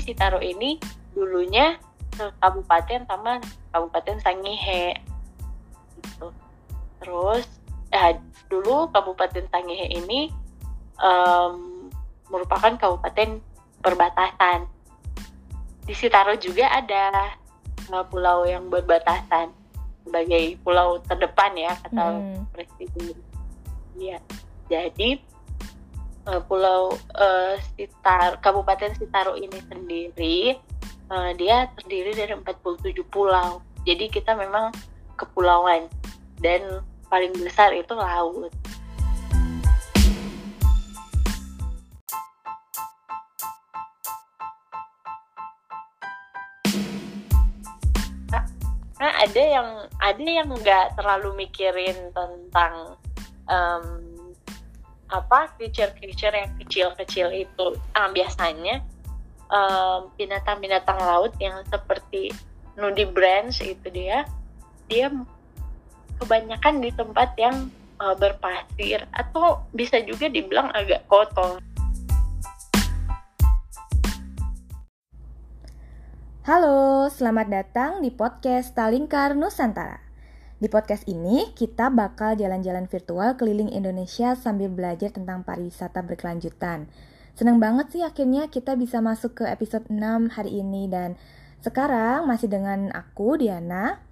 Sitaro ini dulunya kabupaten sama Kabupaten Sangihe gitu. Terus eh, dulu Kabupaten Sangihe ini um, merupakan kabupaten perbatasan. Di Sitaro juga ada uh, pulau yang berbatasan sebagai pulau terdepan ya kata hmm. presiden. Iya. Jadi uh, pulau uh, Sitar Kabupaten Sitaro ini sendiri uh, dia terdiri dari 47 pulau. Jadi kita memang kepulauan dan paling besar itu laut. Nah, ada yang ada yang nggak terlalu mikirin tentang um, apa creature-creature yang kecil-kecil itu. Nah, biasanya binatang-binatang um, laut yang seperti nudibranch itu dia dia kebanyakan di tempat yang uh, berpasir atau bisa juga dibilang agak kotor. Halo, selamat datang di podcast Talingkar Nusantara. Di podcast ini, kita bakal jalan-jalan virtual keliling Indonesia sambil belajar tentang pariwisata berkelanjutan. Senang banget sih akhirnya kita bisa masuk ke episode 6 hari ini dan sekarang masih dengan aku Diana.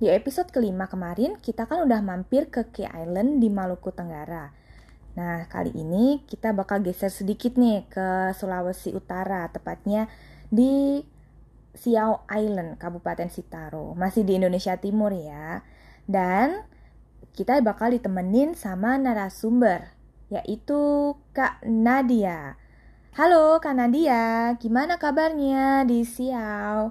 Di episode kelima kemarin kita kan udah mampir ke Key Island di Maluku Tenggara. Nah, kali ini kita bakal geser sedikit nih ke Sulawesi Utara, tepatnya di Siau Island, Kabupaten Sitaro. Masih di Indonesia Timur ya. Dan kita bakal ditemenin sama narasumber, yaitu Kak Nadia. Halo Kak Nadia, gimana kabarnya di Siau?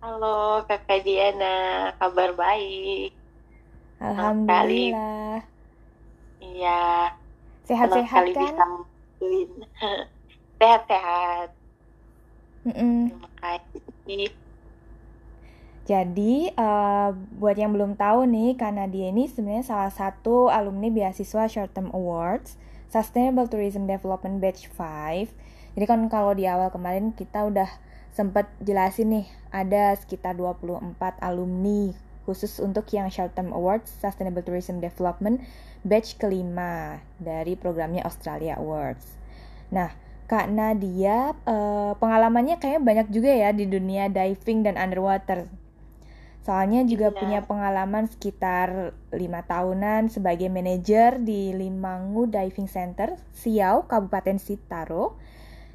Halo Kakak Diana, kabar baik. Alhamdulillah. Iya. Sehat-sehat kan? Sehat-sehat. Mm -mm. Terima kasih. Jadi, uh, buat yang belum tahu nih, Kak Nadia ini sebenarnya salah satu alumni beasiswa Short Term Awards Sustainable Tourism Development Batch 5. Jadi kan kalau di awal kemarin kita udah sempat jelasin nih ada sekitar 24 alumni khusus untuk yang Short Term Awards Sustainable Tourism Development batch kelima dari programnya Australia Awards. Nah, Kak Nadia eh, pengalamannya kayaknya banyak juga ya di dunia diving dan underwater. Soalnya juga iya. punya pengalaman sekitar lima tahunan sebagai manajer di Limangu Diving Center, Siau, Kabupaten Sitaro.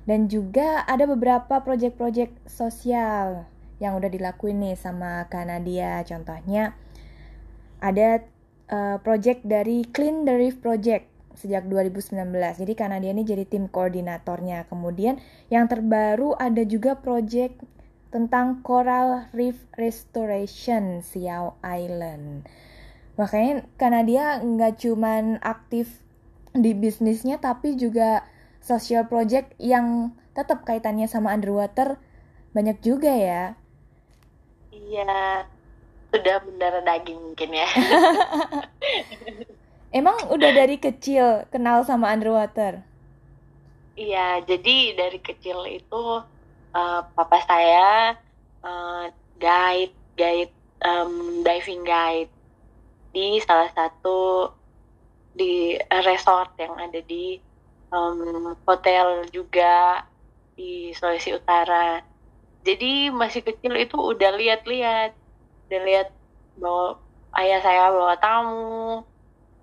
Dan juga ada beberapa proyek-proyek sosial yang udah dilakuin nih sama Kanadia. Contohnya ada uh, proyek dari Clean the Reef Project sejak 2019. Jadi Kanadia ini jadi tim koordinatornya. Kemudian yang terbaru ada juga proyek tentang Coral Reef Restoration Siau Island. Makanya karena dia nggak cuman aktif di bisnisnya tapi juga social project yang tetap kaitannya sama underwater banyak juga ya. Iya, sudah benar daging mungkin ya. Emang udah dari kecil kenal sama underwater? Iya, jadi dari kecil itu uh, papa saya uh, guide guide um, diving guide di salah satu di resort yang ada di um, hotel juga di Sulawesi Utara. Jadi masih kecil itu udah lihat-lihat, udah lihat bahwa ayah saya bawa tamu,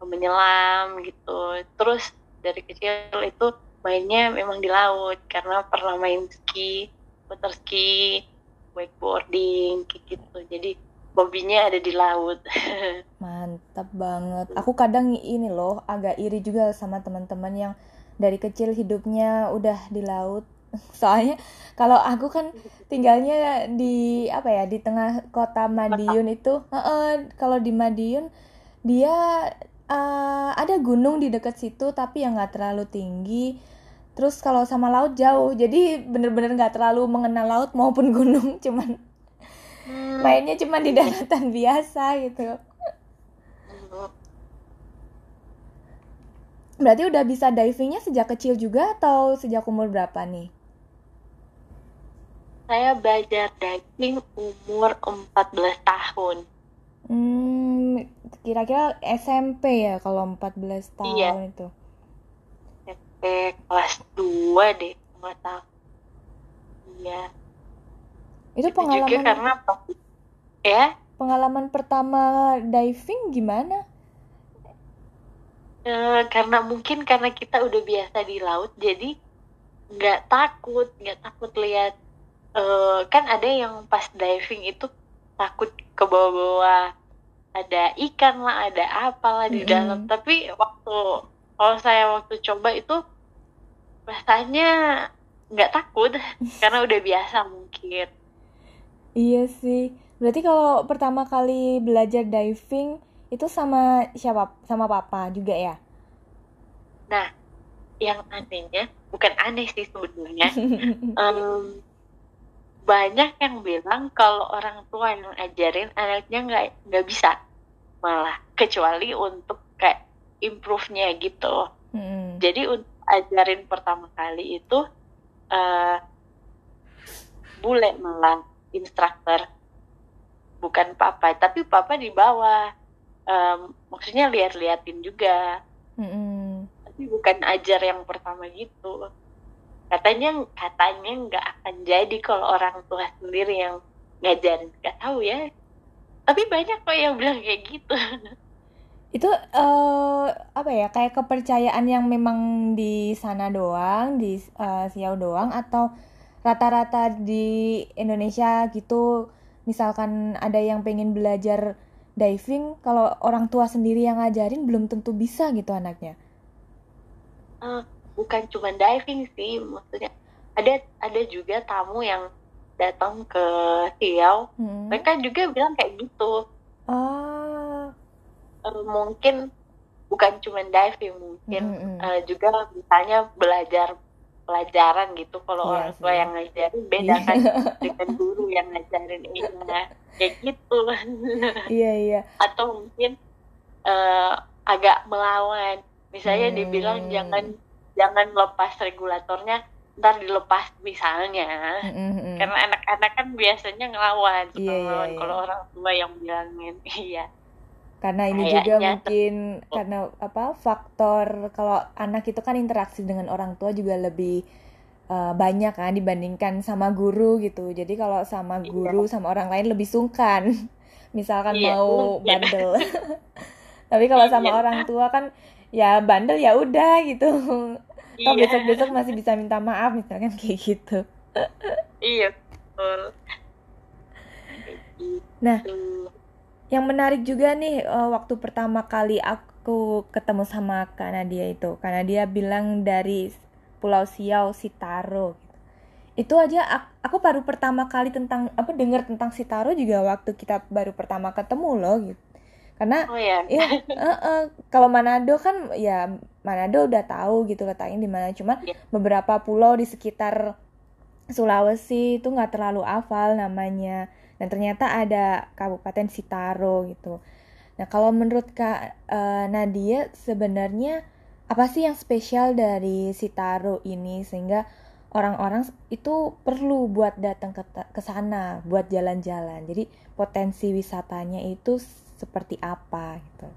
menyelam gitu. Terus dari kecil itu mainnya memang di laut karena pernah main ski water ski wakeboarding gitu. Jadi hobinya ada di laut. Mantap banget. Aku kadang ini loh agak iri juga sama teman-teman yang dari kecil hidupnya udah di laut. Soalnya kalau aku kan tinggalnya di apa ya di tengah kota Madiun itu uh, uh, kalau di Madiun dia uh, ada gunung di dekat situ tapi yang nggak terlalu tinggi terus kalau sama laut jauh jadi bener-bener nggak terlalu mengenal laut maupun gunung cuman hmm. mainnya cuman di daratan biasa gitu berarti udah bisa divingnya sejak kecil juga atau sejak umur berapa nih saya belajar diving umur 14 tahun. Hmm, kira-kira SMP ya kalau 14 tahun Iya. itu. SMP kelas 2 deh, nggak tahu. Iya. Itu Itu juga pengalaman karena apa? Ya, pengalaman pertama diving gimana? eh, karena mungkin karena kita udah biasa di laut, jadi nggak takut, nggak takut lihat. eh, kan ada yang pas diving itu takut ke bawah-bawah, ada ikan lah, ada apalah di Mm-mm. dalam. Tapi waktu kalau saya waktu coba itu rasanya nggak takut karena udah biasa mungkin. Iya sih. Berarti kalau pertama kali belajar diving itu sama siapa? Sama papa juga ya? Nah, yang anehnya bukan aneh sih sebenarnya. Em, banyak yang bilang kalau orang tua yang ajarin anaknya nggak nggak bisa malah kecuali untuk kayak improve-nya gitu. Mm-mm. Jadi untuk ajarin pertama kali itu eh bule malah instruktur bukan papa tapi papa di bawah. Em, maksudnya lihat-liatin juga. Mm-mm. tapi bukan ajar yang pertama gitu. Katanya katanya nggak akan jadi kalau orang tua sendiri yang ngajarin. Nggak tahu ya. Tapi banyak kok yang bilang kayak gitu Itu eh apa ya? Kayak kepercayaan yang memang di sana doang, di eh, Siau doang atau rata-rata di Indonesia gitu. Misalkan ada yang pengen belajar diving, kalau orang tua sendiri yang ngajarin belum tentu bisa gitu anaknya. Eh, bukan cuma diving sih maksudnya ada ada juga tamu yang datang ke Riau Mm. mereka juga bilang kayak gitu Ah, Eh, mungkin bukan cuma diving mungkin Mm-mm. eh, juga misalnya belajar pelajaran gitu kalau Iya orang tua yang ngajarin beda kan dengan guru yang ngajarin iya kayak gitu iya iya. atau mungkin eh, agak melawan misalnya Hmm. dibilang jangan jangan lepas regulatornya ntar dilepas misalnya Mm-mm-mm. karena anak-anak kan biasanya ngelawan suka Iya, iya, ngelawan iya. kalau orang tua yang bilangin iya Karena ini juga Kayaknya mungkin karena apa faktor kalau anak itu kan interaksi dengan orang tua juga lebih eh, banyak kan dibandingkan sama guru gitu. Jadi kalau sama Iya. guru sama orang lain lebih sungkan. Misalkan Iya, mau mungkin. bandel. Tapi kalau sama Iya. orang tua kan ya bandel ya udah gitu. Toh iya besok-besok masih bisa minta maaf misalkan kayak gitu. iya betul gitu. Nah, Yang menarik juga nih eh, waktu pertama kali aku ketemu sama Kak Nadia itu, karena dia bilang dari Pulau Siau, Sitaro. gitu. Itu aja ak- aku baru pertama kali tentang apa dengar tentang Sitaro juga waktu kita baru pertama ketemu loh gitu. Karena oh ya ya eh, eh, kalau Manado kan ya Manado udah tahu gitu letaknya di mana, cuma Iya. beberapa pulau di sekitar Sulawesi itu nggak terlalu hafal namanya dan ternyata ada Kabupaten Sitaro gitu. Nah kalau menurut Kak eh, Nadia sebenarnya apa sih yang spesial dari Sitaro ini sehingga orang-orang itu perlu buat datang ke ke sana buat jalan-jalan. Jadi potensi wisatanya itu seperti apa gitu.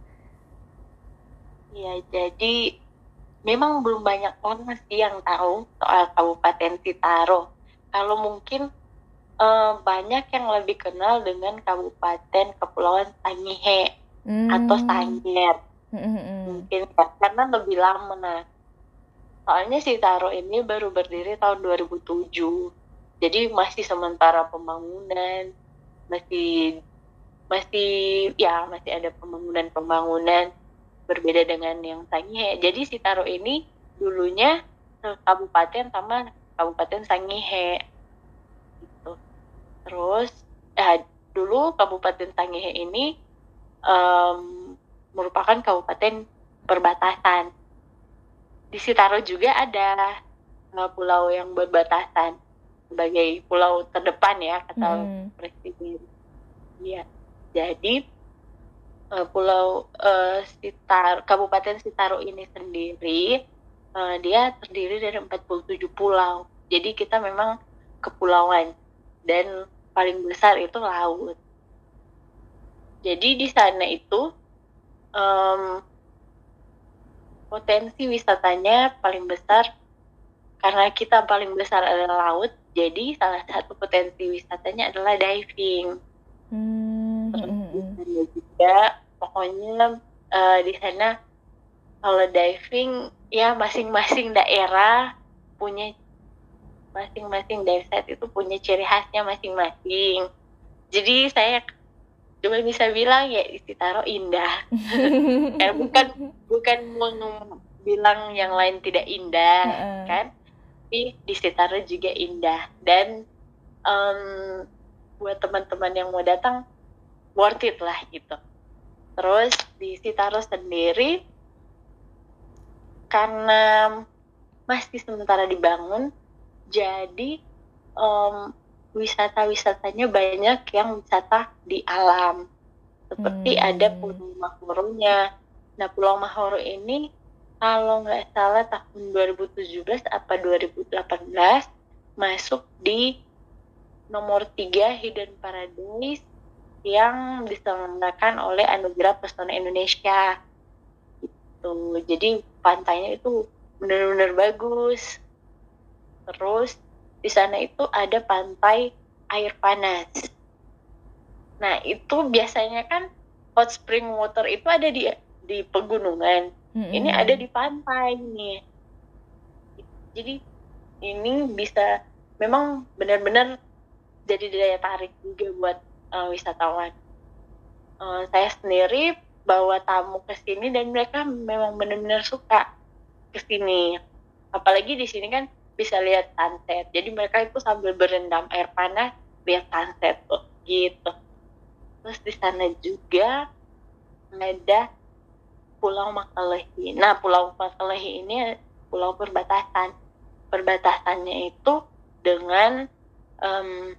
Ya, jadi memang belum banyak orang sih yang tahu soal Kabupaten Sitaro. Kalau mungkin eh, banyak yang lebih kenal dengan Kabupaten Kepulauan Sangihe atau Hmm. Sangir Hmm, hmm, hmm. mungkin ya, karena lebih lama. Nah, soalnya Sitaro ini baru berdiri tahun 2007. Jadi masih sementara pembangunan, masih masih ya masih ada pembangunan-pembangunan berbeda dengan yang Sangihe. Jadi Sitaro ini dulunya eh, kabupaten sama Kabupaten Sangihe. Terus eh, dulu Kabupaten Sangihe ini em, merupakan kabupaten perbatasan. Di Sitaro juga ada eh, pulau yang berbatasan sebagai pulau terdepan ya kata Hmm. presiden. Iya. Jadi eh, pulau eh, Sitar Kabupaten Sitaro ini sendiri eh, dia terdiri dari 47 pulau. Jadi kita memang kepulauan. dan paling besar itu laut. Jadi di sana itu um, potensi wisatanya paling besar karena kita paling besar adalah laut. Jadi salah satu potensi wisatanya adalah diving. Hmm. Terus juga pokoknya uh, di sana kalau diving ya masing-masing daerah punya masing-masing site itu punya ciri khasnya masing-masing. Jadi saya cuma bisa bilang ya Istitaro indah kan bukan bukan mau bilang yang lain tidak indah uh -uh. kan tapi di Istitaro juga indah dan um, buat teman-teman yang mau datang worth it lah gitu terus di Sitaro sendiri karena masih sementara dibangun jadi um, wisata-wisatanya banyak yang wisata di alam. Seperti hmm. ada Pulau Mahoronya. Nah, Pulau Mahoro ini kalau nggak salah tahun 2017 apa 2018 masuk di nomor 3 Hidden Paradise yang diselenggarakan oleh Anugerah Pesona Indonesia. Gitu. Jadi pantainya itu benar-benar bagus. Terus di sana itu ada pantai air panas. Nah, itu biasanya kan hot spring water itu ada di di pegunungan. Mm-hmm. Ini ada di pantai nih. Jadi ini bisa memang benar-benar jadi daya tarik juga buat uh, wisatawan. Uh, saya sendiri bawa tamu ke sini dan mereka memang benar-benar suka ke sini. Apalagi di sini kan bisa lihat sunset. Jadi mereka itu sambil berendam air panas lihat sunset tuh gitu. Terus di sana juga ada Pulau Makalehi. Nah Pulau Makalehi ini pulau perbatasan. Perbatasannya itu dengan um,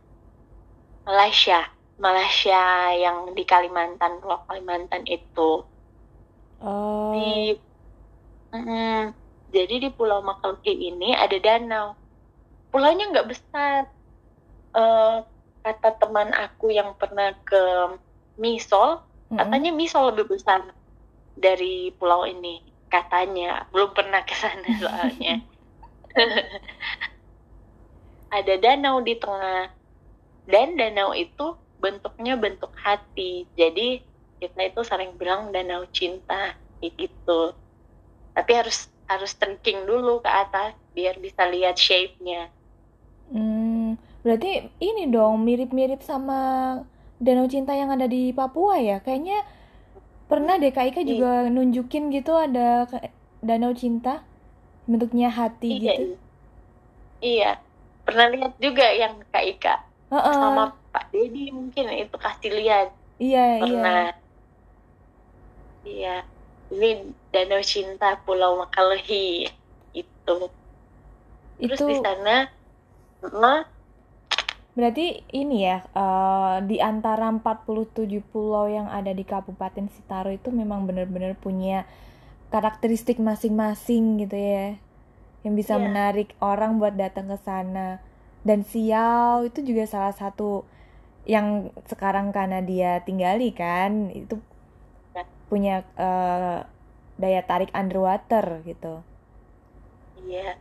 Malaysia. Malaysia yang di Kalimantan Pulau Kalimantan itu. Oh. di mm, jadi di Pulau Makelki ini ada danau. Pulaunya nggak besar. Uh, kata teman aku yang pernah ke Misol, mm-hmm. katanya Misol lebih besar dari pulau ini. Katanya belum pernah ke sana soalnya. ada danau di tengah dan danau itu bentuknya bentuk hati. Jadi kita itu sering bilang danau cinta kayak gitu. Tapi harus harus trekking dulu ke atas biar bisa lihat shape-nya. Hmm, berarti ini dong mirip-mirip sama Danau Cinta yang ada di Papua ya? Kayaknya pernah deh Kak Ika iya. juga nunjukin gitu ada Danau Cinta bentuknya hati iya, gitu. Iya, pernah lihat juga yang Kak Ika uh -uh. sama Pak Dedi mungkin itu kasih lihat. Iya, iya. pernah. iya. Iya ini Danau Cinta Pulau Makalehi itu. Terus itu... di sana, nah, Berarti ini ya, uh, di antara 47 pulau yang ada di Kabupaten Sitaro itu memang benar-benar punya karakteristik masing-masing gitu ya. Yang bisa yeah. menarik orang buat datang ke sana. Dan Siau itu juga salah satu yang sekarang karena dia tinggali kan, itu punya uh, daya tarik underwater gitu. Iya.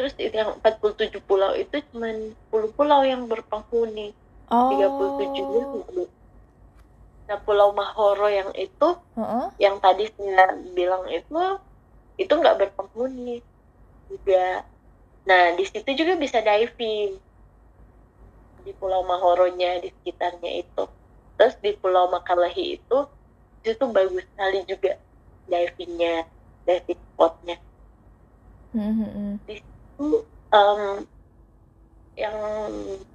Terus yang 47 pulau itu cuma 10 pulau yang berpenghuni. Oh. 37 Nah, Pulau Mahoro yang itu, uh -uh. yang tadi saya bilang itu, itu nggak berpenghuni juga. Nah, di situ juga bisa diving di Pulau Mahoronya di sekitarnya itu terus di Pulau Makalahi itu itu bagus sekali juga divingnya diving spotnya mm-hmm. di situ um, yang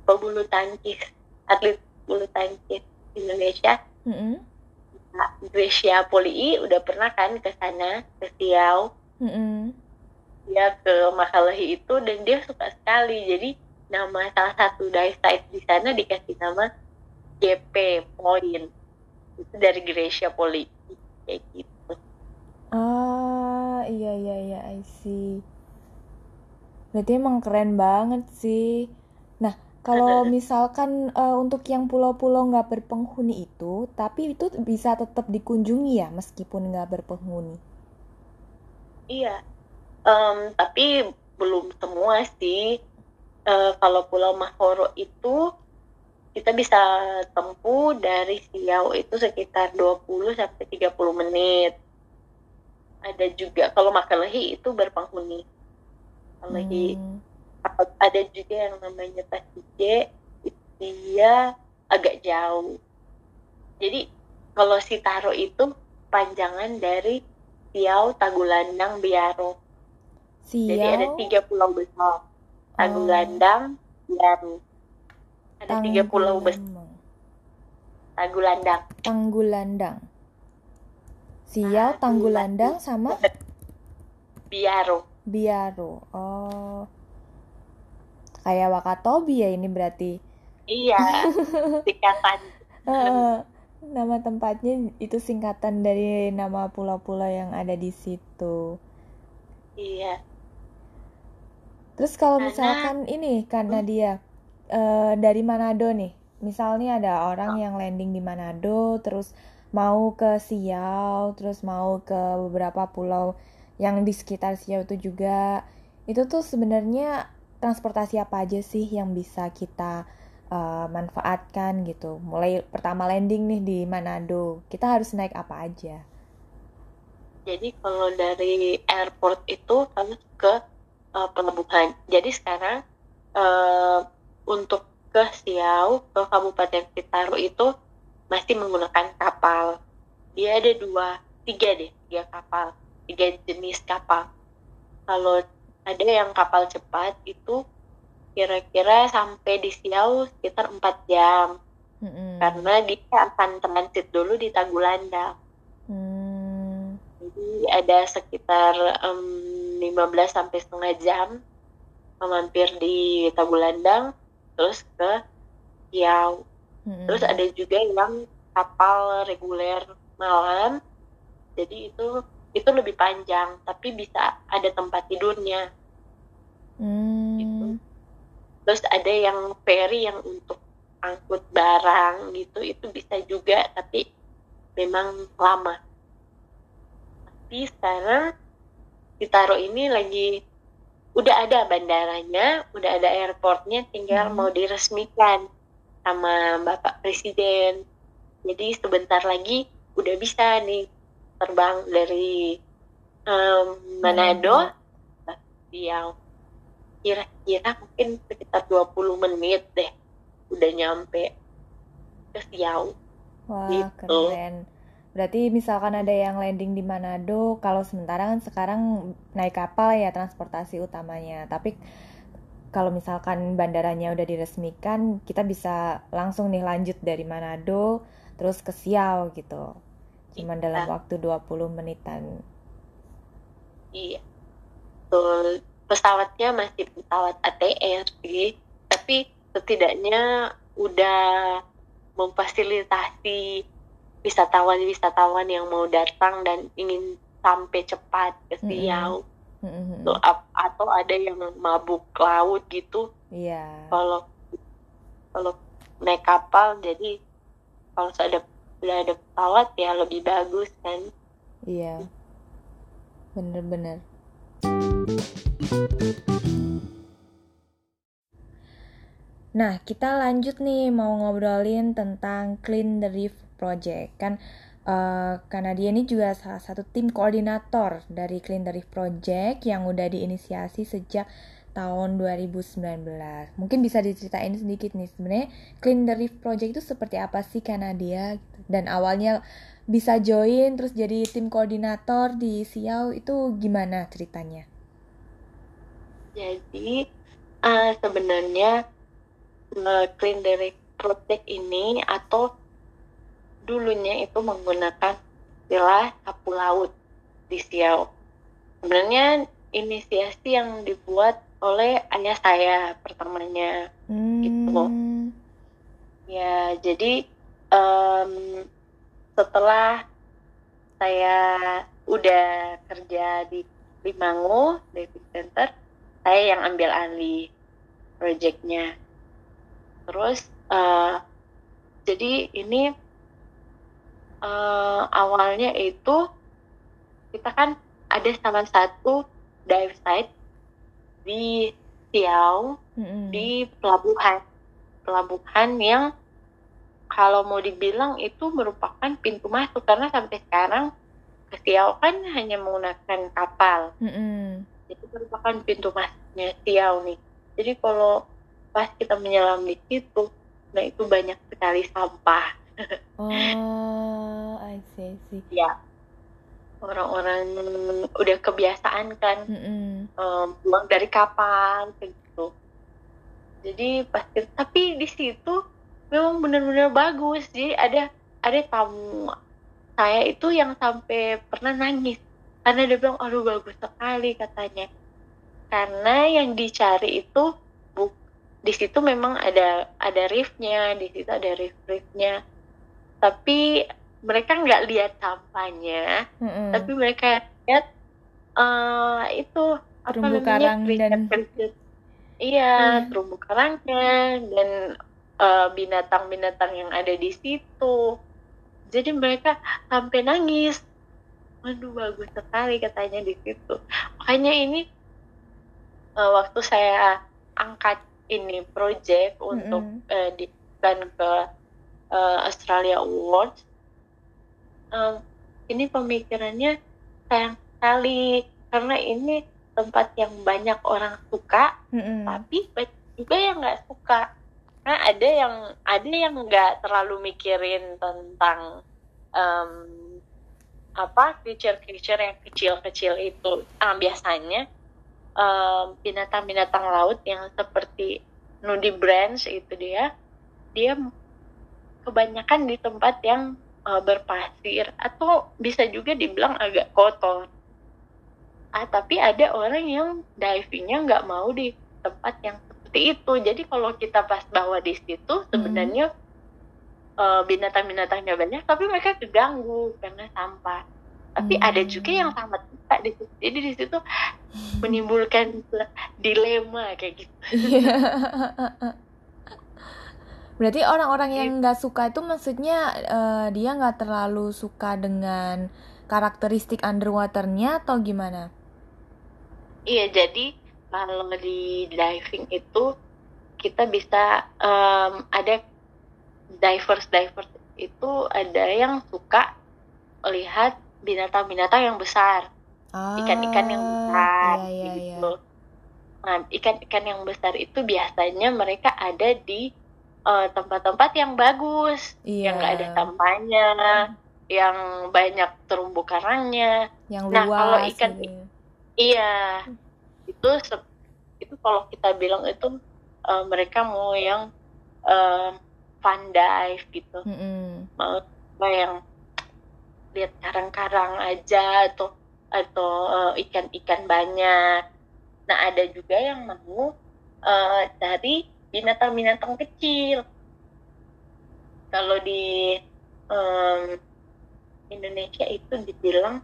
pebulu tangkis atlet bulu tangkis Indonesia mm-hmm. Gracia Poli udah pernah kan ke sana ke Siau mm-hmm. dia ke Makalahi itu dan dia suka sekali jadi nama salah satu dive site di sana dikasih nama GP Point. Itu dari Gracia Poli. Kayak gitu. Ah iya iya iya I see. Berarti emang keren banget sih. Nah kalau misalkan uh, untuk yang pulau-pulau nggak berpenghuni itu, tapi itu bisa tetap dikunjungi ya meskipun nggak berpenghuni. Iya, um, tapi belum semua sih. Uh, kalau Pulau Mahoro itu kita bisa tempuh dari Siau itu sekitar 20 sampai 30 menit. Ada juga kalau Makalehi itu berpenghuni. Makalehi hmm ada juga yang namanya Tasije dia agak jauh jadi kalau si Taro itu panjangan dari Siau Tagulandang Biaro Siau? jadi ada tiga pulau besar Tagulandang oh. Biaro ada tiga pulau besar Tagulandang Tanggulandang. Siau Tanggulandang sama? Biaro. Biaro. Oh. Kayak Wakatobi ya ini berarti. Iya singkatan. Nama tempatnya itu singkatan dari nama pulau-pulau yang ada di situ. Iya. Terus kalau misalkan ini karena hmm. dia uh, dari Manado nih misalnya ada orang oh. yang landing di Manado terus mau ke Siau terus mau ke beberapa pulau yang di sekitar Siau itu juga itu tuh sebenarnya transportasi apa aja sih yang bisa kita uh, manfaatkan gitu. Mulai pertama landing nih di Manado, kita harus naik apa aja? Jadi kalau dari airport itu harus ke uh, pelabuhan. Jadi sekarang uh, untuk ke Siau, ke Kabupaten Pitaro itu masih menggunakan kapal. Dia ada dua, tiga deh, tiga kapal, tiga jenis kapal. Kalau ada yang kapal cepat itu kira-kira sampai di Siau sekitar 4 jam mm-hmm. karena dia akan transit dulu di Tagulandang mm. jadi ada sekitar um, 15 sampai setengah jam mampir di Tagulandang terus ke Siau mm-hmm. terus ada juga yang kapal reguler malam. Jadi itu itu lebih panjang tapi bisa ada tempat tidurnya. Hmm. gitu. Terus ada yang ferry yang untuk angkut barang gitu itu bisa juga tapi memang lama. Tapi sekarang ditaruh ini lagi udah ada bandaranya udah ada airportnya tinggal hmm. mau diresmikan sama bapak presiden jadi sebentar lagi udah bisa nih terbang dari um, Manado ke Riau kira-kira mungkin sekitar 20 menit deh udah nyampe ke Siau wah gitu. keren berarti misalkan ada yang landing di Manado kalau sementara kan sekarang naik kapal ya transportasi utamanya tapi kalau misalkan bandaranya udah diresmikan kita bisa langsung nih lanjut dari Manado terus ke Siau gitu Cuma dalam iya. waktu 20 menitan. Iya. Betul. Pesawatnya masih pesawat ATR sih. Tapi setidaknya udah memfasilitasi wisatawan-wisatawan yang mau datang dan ingin sampai cepat ke Siau. Mm -hmm. so, atau ada yang mabuk laut gitu. Iya. Yeah. Kalau kalau naik kapal jadi kalau ada udah ada pesawat ya lebih bagus kan iya bener-bener Nah, kita lanjut nih mau ngobrolin tentang Clean the Reef Project. Kan uh, karena dia ini juga salah satu tim koordinator dari Clean Reef Project yang udah diinisiasi sejak tahun 2019. Mungkin bisa diceritain sedikit nih sebenarnya Clean the Project itu seperti apa sih karena dia dan awalnya bisa join terus jadi tim koordinator di Siau itu gimana ceritanya? Jadi uh, sebenarnya uh, Clean Reef Project ini atau dulunya itu menggunakan istilah sapu laut di Siau. Sebenarnya inisiasi yang dibuat oleh ayah saya pertamanya hmm. gitu ya jadi um, setelah saya udah kerja di Limango David Center saya yang ambil alih proyeknya terus uh, jadi ini uh, awalnya itu kita kan ada salah satu dive site di Siau Mm-mm. di pelabuhan pelabuhan yang kalau mau dibilang itu merupakan pintu masuk karena sampai sekarang ke Siau kan hanya menggunakan kapal Mm-mm. itu merupakan pintu masuknya Siau nih jadi kalau pas kita menyelam di situ nah itu banyak sekali sampah Oh, I see, I see. ya orang-orang udah kebiasaan kan Mm-mm. um, pulang dari kapal kayak gitu. Jadi pasti tapi di situ memang benar-benar bagus. Jadi ada ada tamu saya itu yang sampai pernah nangis karena dia bilang aduh bagus sekali katanya. Karena yang dicari itu bu di situ memang ada ada reefnya, di situ ada reef-reefnya. Tapi mereka nggak lihat sampahnya, Mm-mm. tapi mereka lihat eh itu apa Terumbu namanya karang dan- iya Iya. terumbu karangnya dan eh, binatang-binatang yang ada di situ jadi mereka sampai nangis waduh bagus sekali katanya di situ makanya ini eh, waktu saya angkat ini project untuk Mm-mm. eh, dibukan ke eh, Australia Awards. Em, ini pemikirannya sayang sekali karena ini tempat yang banyak orang suka Mm-mm. tapi juga yang nggak suka. Nah ada yang ada yang nggak terlalu mikirin tentang em, apa creature-creature yang kecil-kecil itu. Ah, biasanya em, binatang-binatang laut yang seperti nudibranch itu dia dia kebanyakan di tempat yang uh, berpasir atau bisa juga dibilang agak kotor. Ah, tapi ada orang yang divingnya nggak mau di tempat yang seperti itu. Jadi kalau kita pas bawa di situ sebenarnya uh, binatang-binatangnya banyak, tapi mereka keganggu karena sampah. Tapi Hmm. ada juga yang sama suka di situ. Jadi di situ menimbulkan dilema kayak gitu. Iya. Berarti orang-orang yang nggak suka itu maksudnya eh, dia nggak terlalu suka dengan karakteristik underwaternya atau gimana? Iya, jadi kalau di diving itu kita bisa em, ada divers divers itu ada yang suka lihat binatang-binatang yang besar, ikan-ikan yang besar Ah, iya, iya, iya. gitu. Nah, ikan-ikan yang besar itu biasanya mereka ada di eh, tempat-tempat yang bagus, Iya. yang nggak ada sampahnya, yang banyak terumbu karangnya. Yang Nah, kalau luas ikan- gitu. Iya, itu itu kalau kita bilang itu eh, mereka mau yang eh, fun dive gitu, Mm-mm. mau mau yang lihat karang-karang aja atau atau ikan-ikan banyak. Nah ada juga yang mau eh, dari binatang-binatang kecil. Kalau di em, Indonesia itu dibilang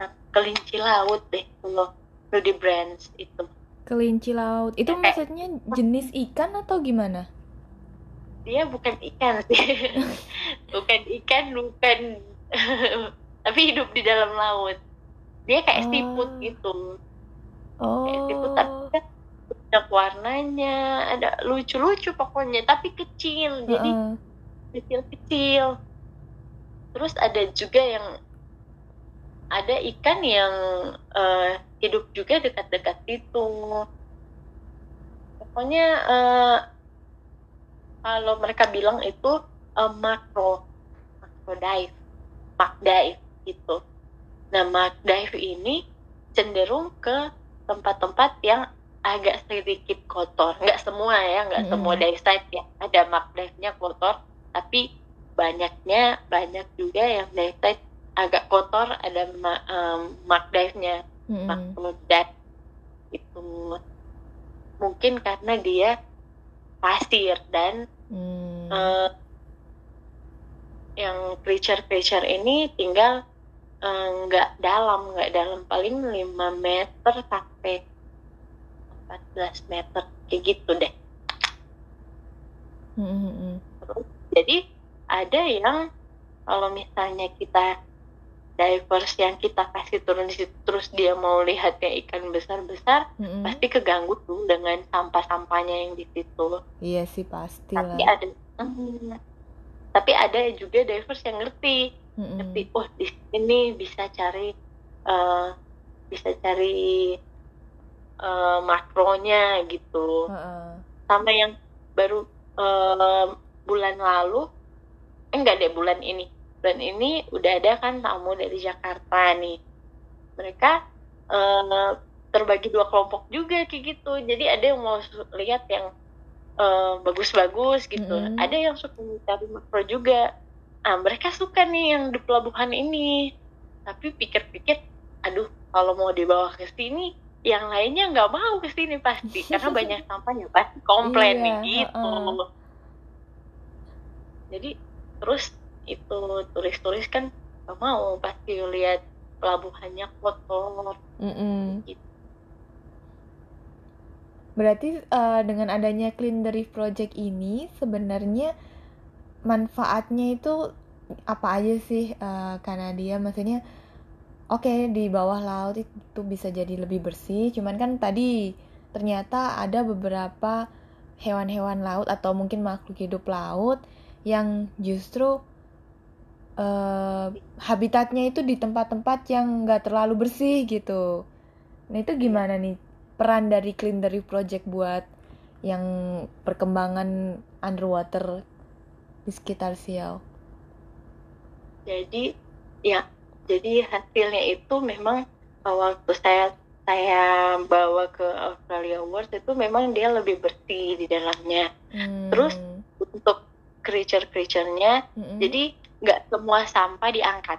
eh, kelinci laut deh kalau nudibranch itu. Kelinci laut. Itu maksudnya jenis ikan atau gimana? Dia bukan ikan sih, bukan ikan, bukan tapi hidup di dalam laut. Dia kayak Oh. siput gitu, kayak siput Oh. tapi banyak warnanya, ada lucu-lucu pokoknya, tapi kecil, jadi kecil-kecil. Terus ada juga yang ada ikan yang eh, hidup juga dekat-dekat situ. Pokoknya eh, kalau mereka bilang itu eh, makro, makro dive, mark dive gitu. Nah, mark dive ini cenderung ke tempat-tempat yang agak sedikit kotor. Nggak semua ya, nggak Mm-mm. semua dive site ya. Ada mark dive-nya kotor, tapi banyaknya banyak juga yang dive site agak kotor ada ma- em, mark dive-nya Mm-mm. makro dive itu mungkin karena dia pasir dan Hmm. eh, yang creature-creature ini tinggal eh, nggak dalam nggak dalam paling 5 meter sampai 14 meter kayak gitu deh. Terus, jadi ada yang kalau misalnya kita divers yang kita kasih turun di situ terus dia mau lihat kayak ikan besar-besar Mm-mm. pasti keganggu tuh dengan sampah-sampahnya yang di situ. Iya sih pasti. Tapi ada Hmm. tapi ada juga divers yang ngerti, Mm-mm. ngerti oh di sini bisa cari eh, bisa cari eh, makronya gitu. Heeh. Sama yang baru eh, bulan lalu eh, enggak deh bulan ini bulan ini udah ada kan tamu dari Jakarta nih mereka eh, terbagi dua kelompok juga kayak gitu jadi ada yang mau lihat yang eh, bagus-bagus gitu Mm-mm. ada yang suka mencari makro juga ah mereka suka nih yang di pelabuhan ini tapi pikir-pikir aduh kalau mau dibawa ke sini yang lainnya nggak mau ke sini pasti karena banyak sampahnya pasti komplain Iya, gitu heeh. jadi terus itu turis-turis kan nggak mau pasti lihat pelabuhannya kotor Mm-mm. gitu. Berarti eh, dengan adanya Clean the Reef Project ini sebenarnya manfaatnya itu apa aja sih eh, karena dia maksudnya oke di bawah laut itu bisa jadi lebih bersih cuman kan tadi ternyata ada beberapa hewan-hewan laut atau mungkin makhluk hidup laut yang justru eh, habitatnya itu di tempat-tempat yang nggak terlalu bersih gitu. Nah itu gimana nih peran dari Clean the Reef Project buat yang perkembangan underwater di sekitar Siau? jadi ya jadi hasilnya itu memang uh, waktu saya saya bawa ke Australia Awards itu memang dia lebih bersih di dalamnya Hmm. Terus? untuk creature-creaturenya Mm-mm. jadi nggak semua sampah diangkat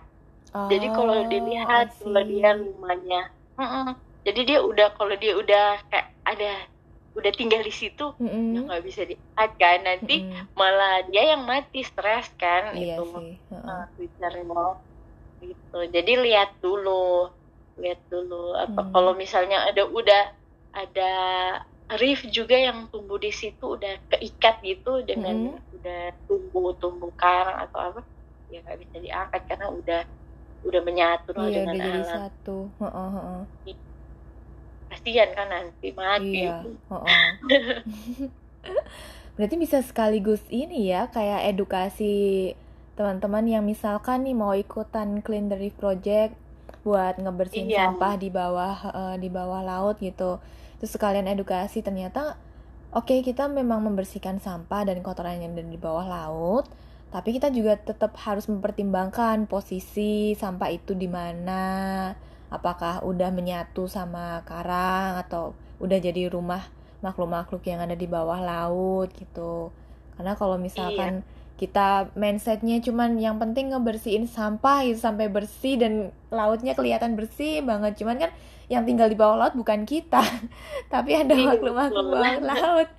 Jadi kalau Oh, dilihat kalau dia rumahnya, mm-mm. jadi dia udah kalau dia udah kayak ada udah tinggal di situ, ya nggak bisa diangkat kan nanti Mm-mm. malah dia yang mati stres kan Iya itu sih. Heeh. Uh, gitu. Jadi lihat dulu, lihat dulu apa Hmm. kalau misalnya ada udah ada reef juga yang tumbuh di situ udah keikat gitu dengan Hmm. udah tumbuh tumbuh karang atau apa ya nggak bisa diangkat karena udah udah menyatu Iya dengan udah jadi alam satu. Heeh, heeh. kasihan kan nanti mati Iya. heeh. Berarti bisa sekaligus ini ya kayak edukasi teman-teman yang misalkan nih mau ikutan Clean the Reef Project buat ngebersihin Iya. sampah di bawah eh, di bawah laut gitu. Terus sekalian edukasi ternyata oke kita memang membersihkan sampah dan kotoran yang ada di bawah laut, tapi kita juga tetap harus mempertimbangkan posisi sampah itu di mana. Apakah udah menyatu sama karang atau udah jadi rumah makhluk-makhluk yang ada di bawah laut gitu. Karena kalau misalkan kita mindsetnya cuman yang penting ngebersihin sampah itu sampai bersih dan lautnya kelihatan bersih banget. Cuman kan yang tinggal di bawah laut bukan kita, tapi ada Iya, makhluk-makhluk bawah laut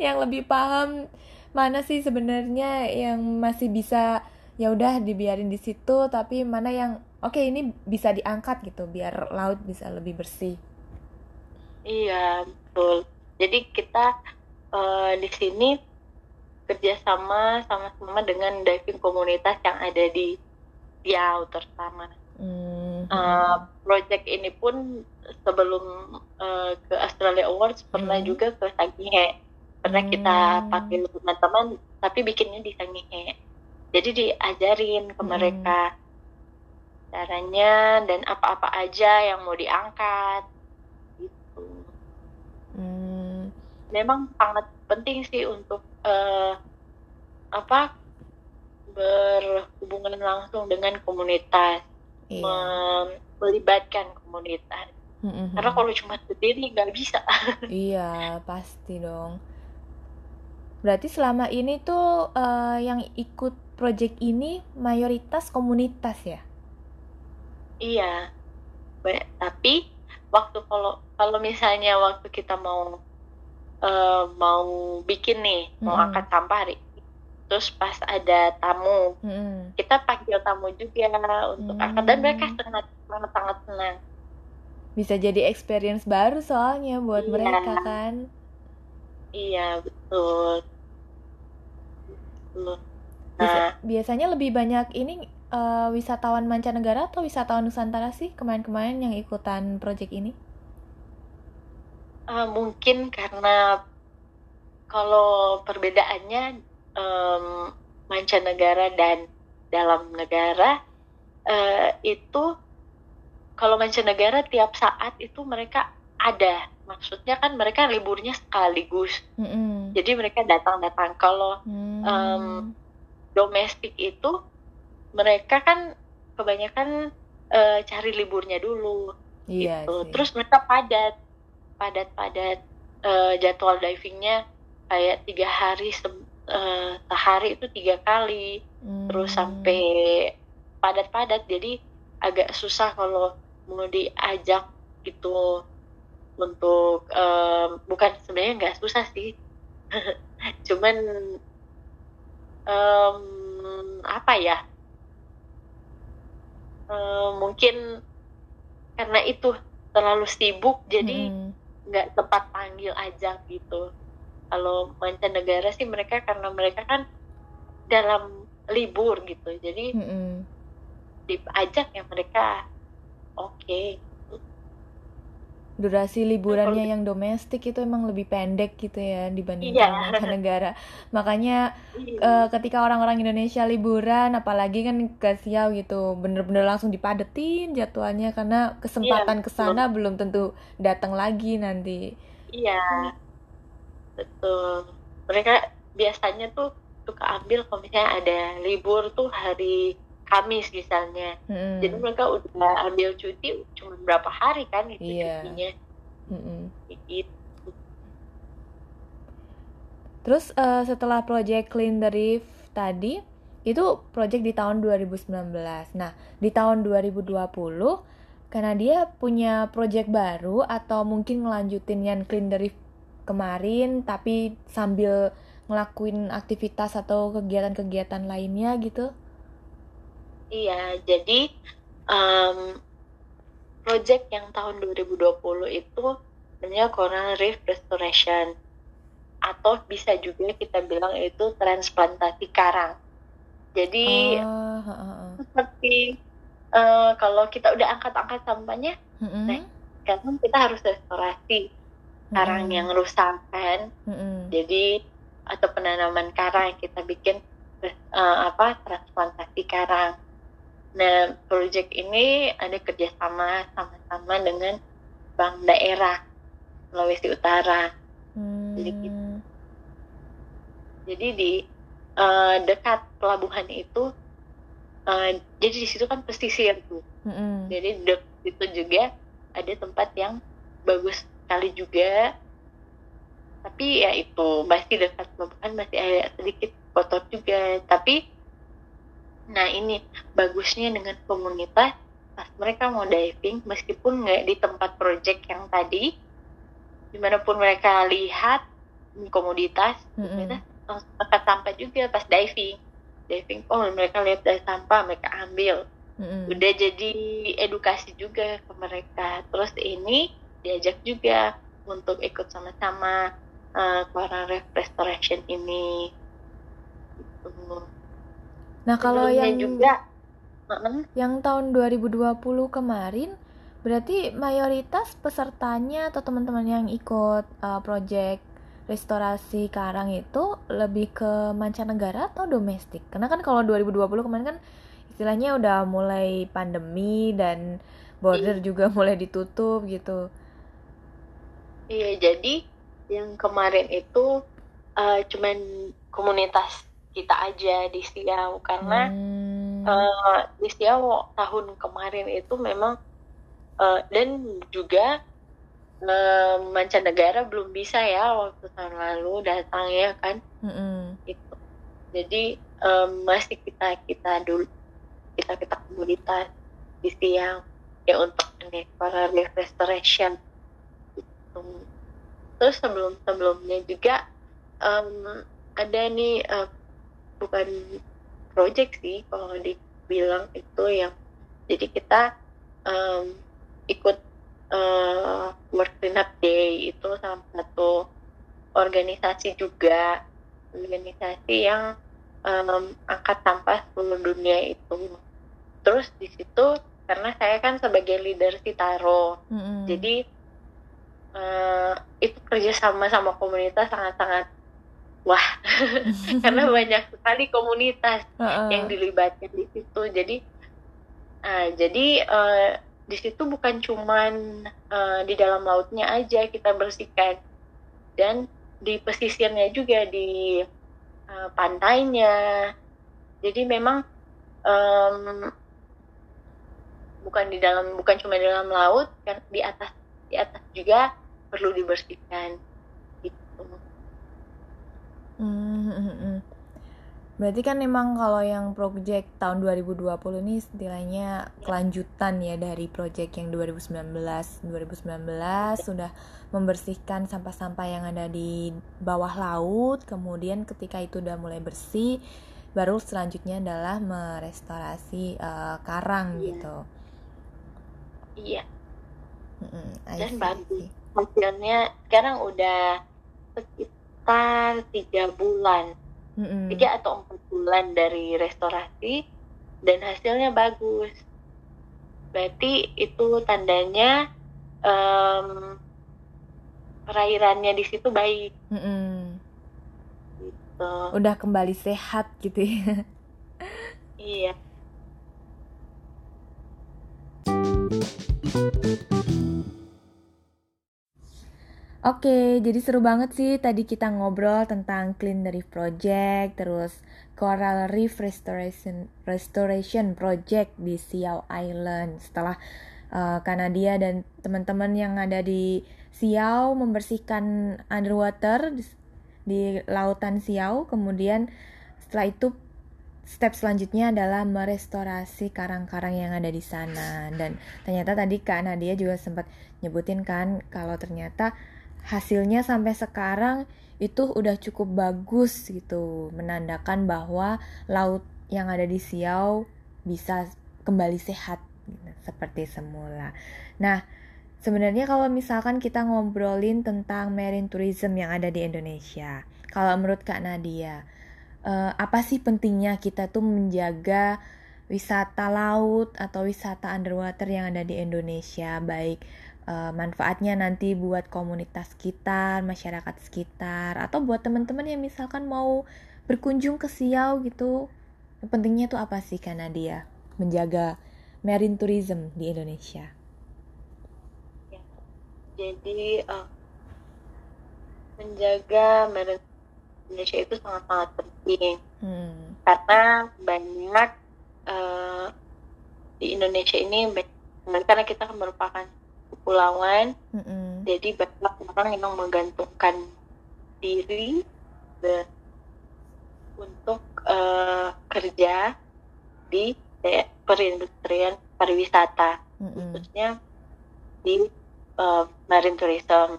yang lebih paham mana sih sebenarnya yang masih bisa ya udah dibiarin di situ, tapi mana yang oke ini bisa diangkat gitu biar laut bisa lebih bersih. Iya, betul. Jadi kita eh, di sini kerjasama sama-sama dengan diving komunitas yang ada di Riau terutama. Hmm. Eh, project ini pun sebelum eh, ke Australia Awards pernah Hmm. juga ke Sangihe. Pernah kita Hmm. panggil teman-teman, tapi bikinnya di Sangihe. Jadi diajarin ke Hmm. mereka caranya dan apa-apa aja yang mau diangkat. Gitu Hmm. memang sangat penting sih untuk eh, apa berhubungan langsung dengan komunitas, Iya. mem- melibatkan komunitas. Mm-mm. Karena kalau cuma sendiri nggak bisa. Iya, pasti dong. Berarti selama ini tuh eh, yang ikut project ini mayoritas komunitas ya? iya, tapi waktu kalau kalau misalnya waktu kita mau eh, mau bikin nih, mau Mm-mm. angkat sampah hari, terus pas ada tamu, Mm-mm. kita panggil tamu juga untuk angkat dan mereka Hmm. sangat sangat sangat senang. Bisa jadi experience baru soalnya buat Iya. mereka kan. Iya betul. Nah, biasanya lebih banyak ini uh, wisatawan mancanegara atau wisatawan Nusantara sih kemarin-kemarin yang ikutan proyek ini? Uh, mungkin karena kalau perbedaannya um, mancanegara dan dalam negara uh, itu kalau mancanegara tiap saat itu mereka ada maksudnya kan mereka liburnya sekaligus mm -hmm. jadi mereka datang-datang kalau mm. um, domestik itu mereka kan kebanyakan uh, cari liburnya dulu iya gitu sih. terus mereka padat padat padat uh, jadwal divingnya kayak tiga hari se uh, sehari itu tiga kali mm. terus sampai padat-padat jadi agak susah kalau mau diajak gitu untuk um, bukan sebenarnya nggak susah sih cuman um, apa ya um, mungkin karena itu terlalu sibuk jadi hmm. Nggak tepat panggil aja gitu. Kalau mancanegara sih mereka karena mereka kan dalam libur gitu. Jadi hmm. diajak ya mereka. Oke. okay durasi liburannya yang domestik itu emang lebih pendek gitu ya dibandingkan iya. negara. Makanya iya. uh, ketika orang-orang Indonesia liburan, apalagi kan ke Siau gitu, bener-bener langsung dipadetin jadwalnya karena kesempatan iya, ke sana belum tentu datang lagi nanti. Iya, betul. Mereka biasanya tuh suka ambil kalau misalnya ada libur tuh hari Kamis misalnya. Hmm. Jadi mereka udah ambil cuti cuma berapa hari kan itu yeah. cutinya. Hmm. Gitu. Terus uh, setelah project Clean the Reef tadi itu project di tahun 2019. Nah, di tahun 2020 karena dia punya project baru atau mungkin ngelanjutin yang Clean the Reef kemarin tapi sambil ngelakuin aktivitas atau kegiatan-kegiatan lainnya gitu. Iya, jadi um, project yang tahun 2020 itu namanya Coral Reef Restoration atau bisa juga kita bilang itu transplantasi karang. Jadi uh, uh, uh. seperti uh, kalau kita udah angkat-angkat sampahnya, uh -uh. nah sekarang kita harus restorasi karang uh -uh. yang rusak kan. Uh -uh. Jadi atau penanaman karang kita bikin uh, apa transplantasi karang Nah, proyek ini ada kerjasama sama-sama dengan bank daerah Sulawesi Utara. Hmm. Jadi gitu. Jadi di uh, dekat pelabuhan itu, uh, jadi di situ kan pesisir tuh. Hmm. Jadi dek itu juga ada tempat yang bagus sekali juga. Tapi ya itu masih dekat pelabuhan masih ada sedikit kotor juga. Tapi Nah ini bagusnya dengan komunitas pas mereka mau diving meskipun nggak di tempat project yang tadi di mana pun mereka lihat komoditas mm-hmm. tempat sampah juga pas diving diving oh mereka lihat dari sampah mereka ambil mm-hmm. udah jadi edukasi juga ke mereka terus ini diajak juga untuk ikut sama-sama uh, ke restoration ini gitu. Nah, kalau yang juga yang tahun 2020 kemarin berarti mayoritas pesertanya atau teman-teman yang ikut uh, project restorasi karang itu lebih ke mancanegara atau domestik? Karena kan kalau 2020 kemarin kan istilahnya udah mulai pandemi dan border iya. juga mulai ditutup gitu. Iya, jadi yang kemarin itu uh, cuman komunitas kita aja di Siau karena hmm. uh, di Siau tahun kemarin itu memang uh, dan juga uh, mancanegara belum bisa ya waktu tahun lalu datang ya kan hmm. itu jadi um, masih kita kita dulu kita kita komunitas di Siau ya untuk para restoration gitu. terus sebelum sebelumnya juga um, ada nih uh, bukan project sih kalau dibilang itu yang jadi kita um, ikut uh, World Cleanup Day itu salah satu organisasi juga organisasi yang um, angkat sampah seluruh dunia itu terus di situ karena saya kan sebagai leader Citaro Mm-mm. jadi uh, itu kerjasama sama komunitas sangat-sangat wah karena banyak sekali komunitas Heeh. yang dilibatkan di situ. Jadi uh, jadi uh, di situ bukan cuman uh, di dalam lautnya aja kita bersihkan. Dan di pesisirnya juga di uh, pantainya. Jadi memang um, bukan di dalam bukan cuma di dalam laut kan di atas di atas juga perlu dibersihkan gitu Hmm, hmm, hmm. Berarti kan memang kalau yang project tahun 2020 ini istilahnya kelanjutan ya dari project yang 2019. 2019 sudah membersihkan sampah-sampah yang ada di bawah laut, kemudian ketika itu udah mulai bersih, baru selanjutnya adalah merestorasi eh, karang Iya. gitu. iya Mm-mm, I Dan bagus. hasilnya sekarang udah sekitar tiga bulan. Tiga atau empat bulan dari restorasi dan hasilnya bagus. Berarti itu tandanya em, perairannya di situ baik. Mm-mm. gitu. Udah kembali sehat gitu ya. iya Oke, jadi seru banget sih tadi kita ngobrol tentang Clean Reef Project, terus Coral Reef Restoration Restoration Project di Siau Island. Setelah uh, Kanadia dan teman-teman yang ada di Siau membersihkan underwater di, di lautan Siau, kemudian setelah itu step selanjutnya adalah merestorasi karang-karang yang ada di sana. Dan ternyata tadi Kak juga sempat nyebutin kan kalau ternyata hasilnya sampai sekarang itu udah cukup bagus gitu menandakan bahwa laut yang ada di Siau bisa kembali sehat gitu, seperti semula. Nah, sebenarnya kalau misalkan kita ngobrolin tentang marine tourism yang ada di Indonesia, kalau menurut Kak Nadia, eh, apa sih pentingnya kita tuh menjaga wisata laut atau wisata underwater yang ada di Indonesia, baik eh, manfaatnya nanti buat komunitas sekitar, masyarakat sekitar, atau buat teman-teman yang misalkan mau berkunjung ke Siau gitu. Pentingnya tuh apa sih Kak Nadia menjaga marine tourism di Indonesia? jadi eh, menjaga marine Indonesia itu sangat-sangat penting Hmm. karena banyak eh, di Indonesia ini banyak- karena kita kan merupakan kepulauan Mm-mm. jadi banyak orang yang menggantungkan diri de- untuk eh, kerja di daerah perindustrian pariwisata Mm-mm. khususnya di eh, marine tourism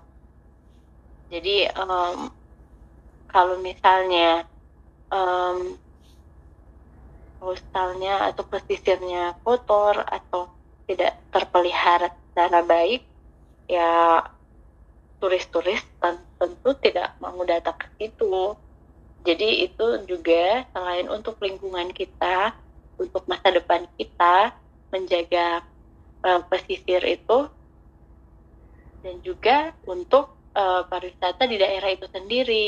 jadi em, kalau misalnya coastalnya atau pesisirnya kotor atau tidak terpelihara secara baik ya turis-turis ten- tentu tidak mau datang ke situ. Jadi itu juga selain untuk lingkungan kita untuk masa depan kita menjaga eh, pesisir itu dan juga untuk eh, pariwisata di daerah itu sendiri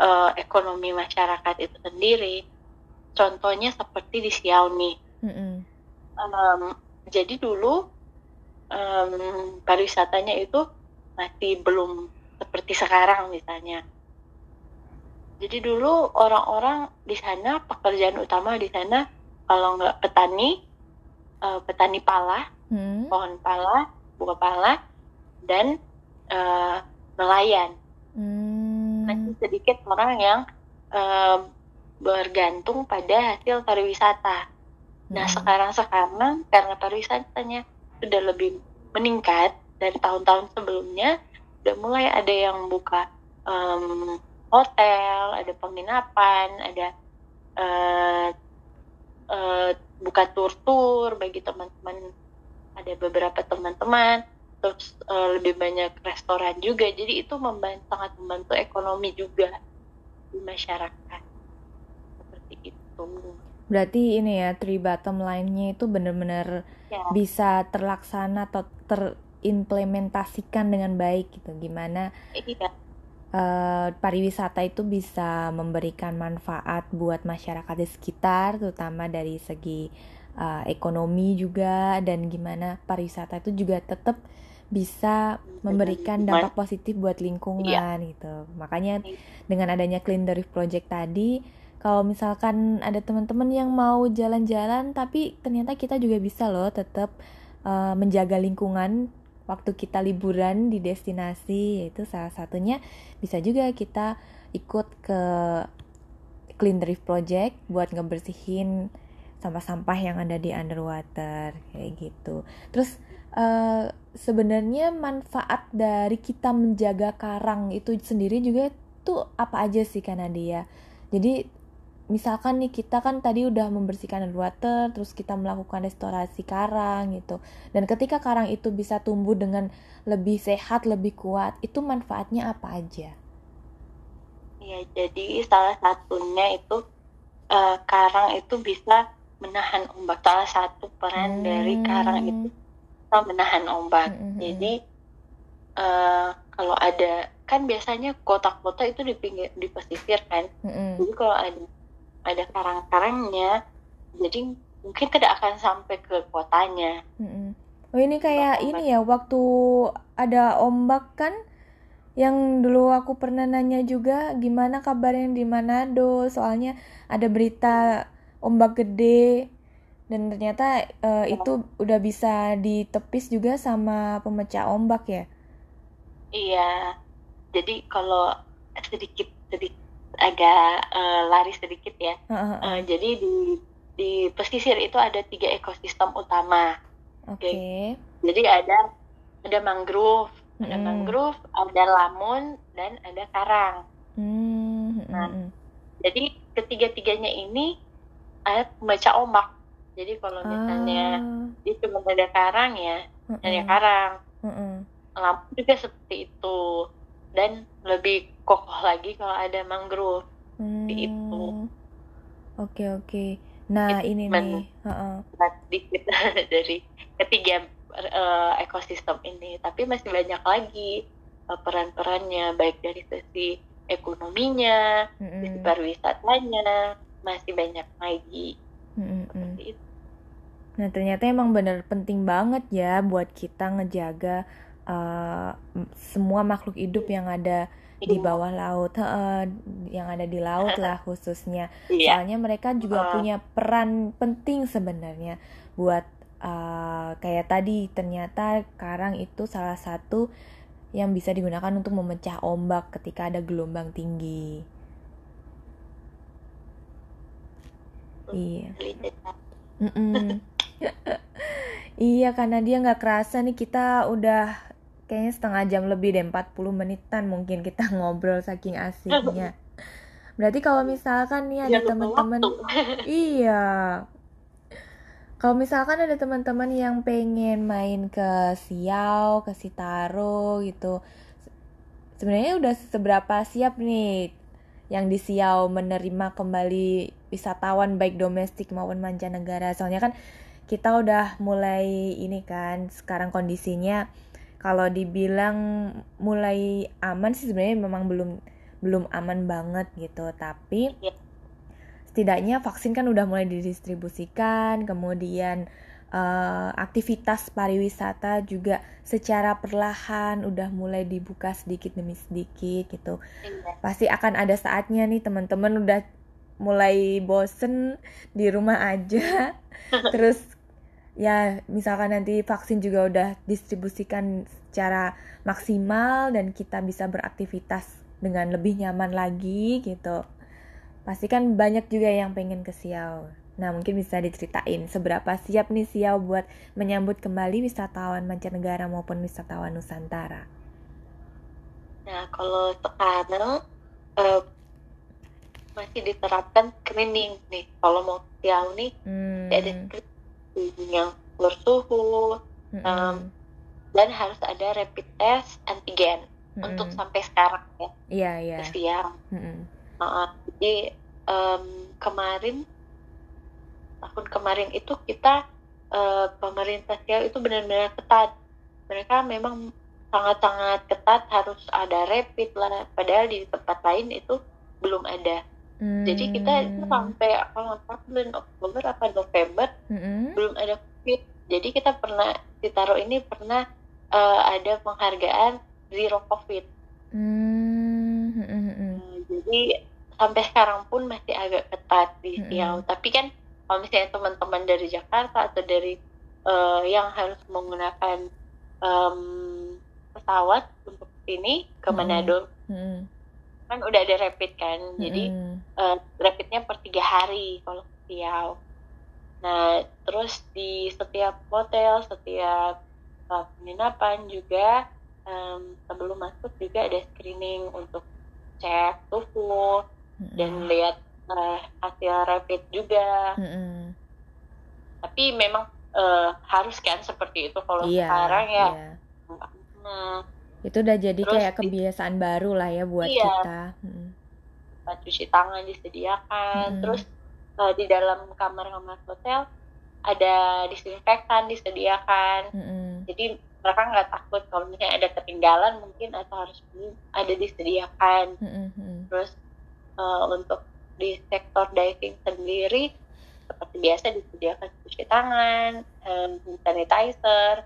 eh, ekonomi masyarakat itu sendiri. Contohnya seperti di Siau nih Mm-mm. Em, jadi dulu em, pariwisatanya itu masih belum seperti sekarang misalnya. Jadi dulu orang-orang di sana pekerjaan utama di sana kalau nggak petani, eh, petani pala, Hmm. pohon pala, buah pala, dan eh, nelayan. Hmm. Masih sedikit orang yang em, bergantung pada hasil pariwisata. Nah, Mm-mm. sekarang-sekarang karena pariwisatanya sudah lebih meningkat dari tahun-tahun sebelumnya, udah mulai ada yang buka em, hotel, ada penginapan, ada eh, eh, buka tur-tur bagi teman-teman, ada beberapa teman-teman, terus eh, lebih banyak restoran juga. Jadi itu membantu, sangat membantu ekonomi juga di masyarakat. Seperti gitu Berarti ini ya, three bottom line-nya itu benar-benar ya bisa terlaksana atau terimplementasikan dengan baik gitu. Gimana iya eh, pariwisata itu bisa memberikan manfaat buat masyarakat di sekitar, terutama dari segi eh, ekonomi juga dan gimana pariwisata itu juga tetap bisa memberikan dampak positif buat lingkungan gitu. Makanya Iya. dengan adanya Clean the Reef Project tadi, kalau misalkan ada teman-teman yang mau jalan-jalan tapi ternyata kita juga bisa loh tetap eh, menjaga lingkungan waktu kita liburan di destinasi yaitu salah satunya bisa juga kita ikut ke Clean Reef Project buat ngebersihin sampah-sampah yang ada di underwater kayak gitu. Terus eh, sebenarnya manfaat dari kita menjaga karang itu sendiri juga tuh apa aja sih Kanadia? Jadi misalkan nih kita kan tadi udah membersihkan underwater, terus kita melakukan restorasi karang gitu. Dan ketika karang itu bisa tumbuh dengan lebih sehat, lebih kuat, itu manfaatnya apa aja? Iya, jadi salah satunya itu eh, karang itu bisa menahan ombak. Salah satu peran dari karang itu menahan ombak. Hmm, hmm, hmm. Jadi eh, kalau ada kan biasanya kota-kota itu di pinggir di pesisir kan. Mm-mm. Jadi kalau ada ada karang-karangnya, jadi mungkin tidak akan sampai ke kotanya. Mm-mm. Oh ini kayak ini ya waktu ada ombak kan yang dulu aku pernah nanya juga gimana kabarnya di Manado soalnya ada berita ombak gede dan ternyata eh, itu udah bisa ditepis juga sama pemecah ombak ya. Iya. Jadi kalau sedikit sedikit agak eh, lari sedikit ya. Eh, jadi di di pesisir itu ada tiga ekosistem utama. Oke. Jadi ada ada mangrove, ada Mm-mm. mangrove, ada lamun dan ada karang. Hmm, mm, Nah, mm. Jadi ketiga-tiganya ini ada pembaca ombak. Jadi kalau misalnya Ah, dia cuma ada karang ya, ada mm-mm, karang. mm-mm. Lamun juga seperti itu. Dan lebih kokoh lagi kalau ada mangrove. Seperti itu. Hmm. Oke oke. Nah Itu ini men- nih. Nah, sedikit dari ketiga eh, ekosistem ini. Tapi masih banyak lagi eh, peran-perannya, baik dari sisi ekonominya, sisi Mm-mm, pariwisatanya, masih banyak lagi. mm. Seperti itu. Nah, ternyata emang bener penting banget ya buat kita ngejaga m- semua makhluk hidup yang ada di Iya. bawah laut, heeh, yang ada di laut lah khususnya. Iya. Soalnya mereka juga Uh. punya peran penting sebenarnya buat eh, kayak tadi ternyata karang itu salah satu yang bisa digunakan untuk memecah ombak ketika ada gelombang tinggi. Iya. Mm-mm. Iya karena dia nggak kerasa nih kita udah kayaknya setengah jam lebih deh 40 menitan mungkin kita ngobrol saking asiknya. Berarti kalau misalkan nih ada lupa teman-teman iya. Kalau misalkan ada teman-teman yang pengen main ke Siau, ke Sitaro gitu. Sebenarnya udah seberapa siap nih yang di Siau menerima kembali wisatawan baik domestik maupun mancanegara. Soalnya kan kita udah mulai ini kan sekarang kondisinya kalau dibilang mulai aman sih sebenarnya memang belum belum aman banget gitu. Tapi Iya. setidaknya vaksin kan udah mulai didistribusikan, kemudian eh, aktivitas pariwisata juga secara perlahan udah mulai dibuka sedikit demi sedikit gitu. Iya. Pasti akan ada saatnya nih teman-teman udah mulai bosen di rumah aja. Terus ya misalkan nanti vaksin juga udah distribusikan secara maksimal dan kita bisa beraktivitas dengan lebih nyaman lagi gitu. Pasti kan banyak juga yang pengen ke Siau. Nah, mungkin bisa diceritain seberapa siap nih Siau buat menyambut kembali wisatawan mancanegara maupun wisatawan Nusantara. Nah, kalau sekarang eh, masih diterapkan screening nih. Kalau mau Siau nih, Hmm. ada screening yang bersuhu mm-mm, um, dan harus ada rapid test antigen untuk mm-mm. sampai sekarang ya. Iya, iya. Nah, jadi em, kemarin tahun kemarin itu kita uh, pemerintah Siau itu benar-benar ketat. Mereka memang sangat-sangat ketat harus ada rapid lah. Padahal di tempat lain itu belum ada hmm. jadi kita itu sampai kalau bulan Oktober apa November hmm. belum ada covid jadi kita pernah di Taro ini pernah uh, ada penghargaan zero covid hmm. Uh, jadi sampai sekarang pun masih agak ketat di Siau. Mm-hmm. Tapi kan kalau misalnya teman-teman dari Jakarta atau dari uh, yang harus menggunakan um, pesawat untuk sini ke Manado, mm-hmm. Kan udah ada rapid kan. Jadi uh, rapidnya per tiga hari kalau ke Siau. Nah, terus di setiap hotel, setiap uh, penginapan juga um, sebelum masuk juga ada screening untuk cek tubuh, dan lihat uh, hasil rapid juga mm-hmm. tapi memang uh, harus kan seperti itu kalau yeah, sekarang ya yeah. Itu udah jadi kayak kebiasaan di, baru lah ya buat iya, kita hmm. cuci tangan disediakan hmm. terus uh, di dalam kamar-kamar hotel ada disinfektan disediakan hmm. jadi mereka nggak takut kalau misalnya ada ketinggalan mungkin atau harus ada disediakan hmm. terus uh, untuk di sektor diving sendiri seperti biasa disediakan cuci tangan, um, sanitizer,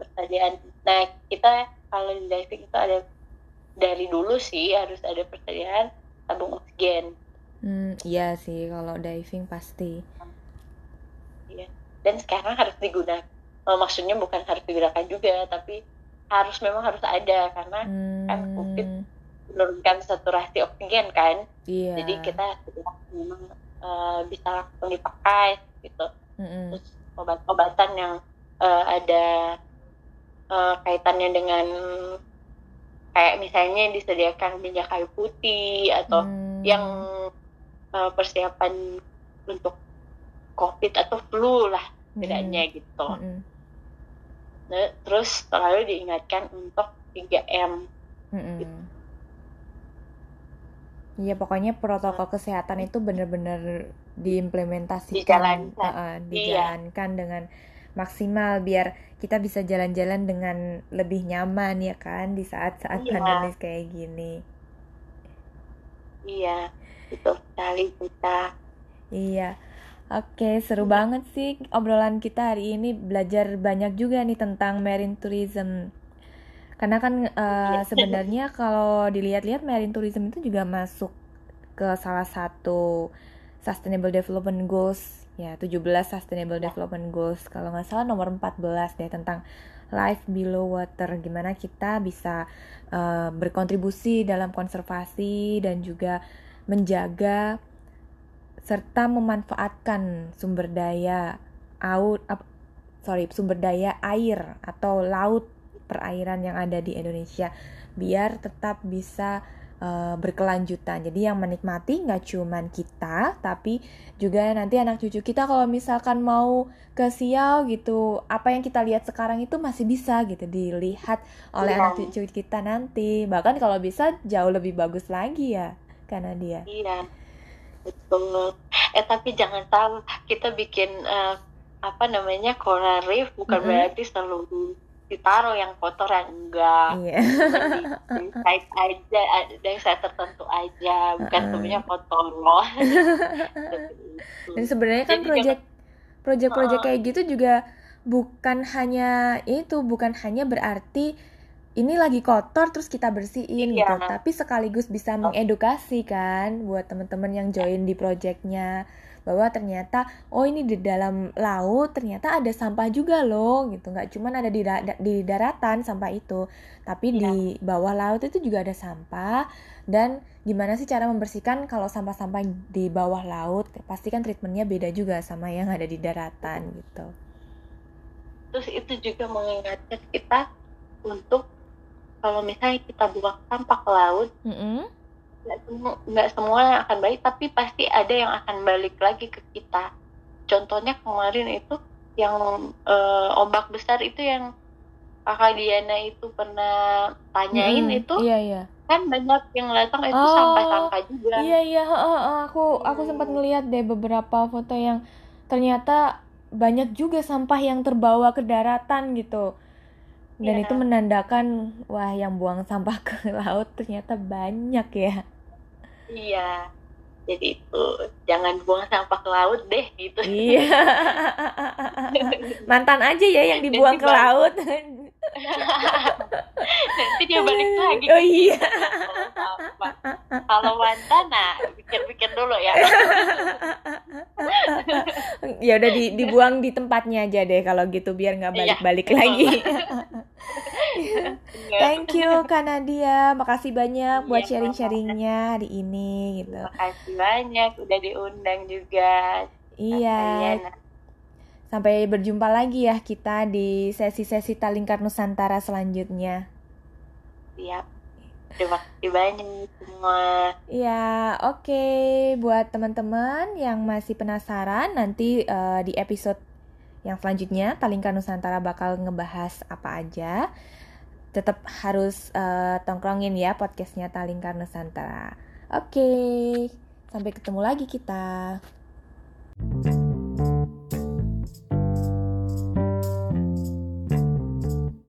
persediaan. Nah kita kalau di diving itu ada dari dulu sih harus ada persediaan tabung oksigen. Hmm, iya sih kalau diving pasti. Iya. Dan sekarang harus digunakan. Oh, maksudnya bukan harus digunakan juga, tapi harus memang harus ada karena kan hmm. kan COVID menurunkan saturasi oksigen kan yeah. jadi kita memang uh, bisa langsung dipakai gitu mm-hmm. terus obat-obatan yang uh, ada uh, kaitannya dengan kayak misalnya disediakan minyak kayu putih atau mm. yang uh, persiapan untuk covid atau flu lah bedanya mm. gitu mm-hmm. nah, terus selalu diingatkan untuk 3M mm-hmm. gitu Iya pokoknya protokol kesehatan itu benar-benar diimplementasikan, dijalankan, uh, dijalankan iya. dengan maksimal biar kita bisa jalan-jalan dengan lebih nyaman ya kan di saat-saat iya. pandemi kayak gini. Iya, itu sekali kita. Iya. Oke, seru hmm. banget sih obrolan kita hari ini belajar banyak juga nih tentang marine tourism. Karena kan uh, sebenarnya kalau dilihat-lihat marine tourism itu juga masuk ke salah satu Sustainable Development Goals ya 17 Sustainable Development Goals. Kalau nggak salah nomor 14 deh tentang life below water. Gimana kita bisa uh, berkontribusi dalam konservasi dan juga menjaga serta memanfaatkan sumber daya out uh, sorry sumber daya air atau laut perairan yang ada di Indonesia biar tetap bisa uh, berkelanjutan. Jadi yang menikmati nggak cuman kita, tapi juga nanti anak cucu kita kalau misalkan mau ke Siau gitu, apa yang kita lihat sekarang itu masih bisa gitu dilihat oleh iya. anak cucu kita nanti. Bahkan kalau bisa jauh lebih bagus lagi ya, karena dia. Iya, betul. Eh tapi jangan salah, kita bikin uh, apa namanya coral reef bukan mm -hmm. berarti seluruh ditaruh yang kotor yang enggak. Iya. dari size aja dari saya tertentu aja bukan uh sebenarnya kotor loh dan sebenarnya kan proyek proyek-proyek kayak gitu juga bukan hanya itu bukan hanya berarti ini lagi kotor terus kita bersihin iya. gitu tapi sekaligus bisa mengedukasi kan buat teman-teman yang join di proyeknya bahwa ternyata oh ini di dalam laut ternyata ada sampah juga loh gitu. Nggak cuman ada di di daratan sampah itu tapi ya. di bawah laut itu juga ada sampah. Dan gimana sih cara membersihkan kalau sampah-sampah di bawah laut? Pasti kan treatmentnya beda juga sama yang ada di daratan gitu. Terus itu juga mengingatkan kita untuk kalau misalnya kita buang sampah ke laut mm -hmm nggak semua nggak semua yang akan balik tapi pasti ada yang akan balik lagi ke kita. Contohnya kemarin itu yang uh, ombak besar itu yang kakak Diana itu pernah tanyain hmm, itu iya iya. kan banyak yang datang itu oh, sampah-sampah juga. Iya iya uh, aku aku sempat ngeliat deh beberapa foto yang ternyata banyak juga sampah yang terbawa ke daratan gitu. Dan Iya. itu menandakan wah yang buang sampah ke laut ternyata banyak ya Iya. Jadi itu jangan buang sampah ke laut deh gitu. iya mantan aja ya yang dibuang ke laut Nanti dia balik lagi. oh iya kalau mantan, nah pikir-pikir dulu ya. ya udah di, dibuang di tempatnya aja deh kalau gitu biar nggak Iya, balik-balik lagi Iya. Thank you Kak Nadia, makasih banyak buat Iya, sharing-sharingnya hari ini gitu. Terima kasih banyak udah diundang juga. Iya, Kalian sampai berjumpa lagi ya kita di sesi-sesi Talingkar Nusantara selanjutnya. siap. Terima kasih banyak semua. Iya, oke. Buat teman-teman yang masih penasaran, nanti eh, di episode yang selanjutnya Talingkar Nusantara bakal ngebahas apa aja. Tetap harus eh, tongkrongin ya podcastnya Talingkar Nusantara. Oke, sampai ketemu lagi kita.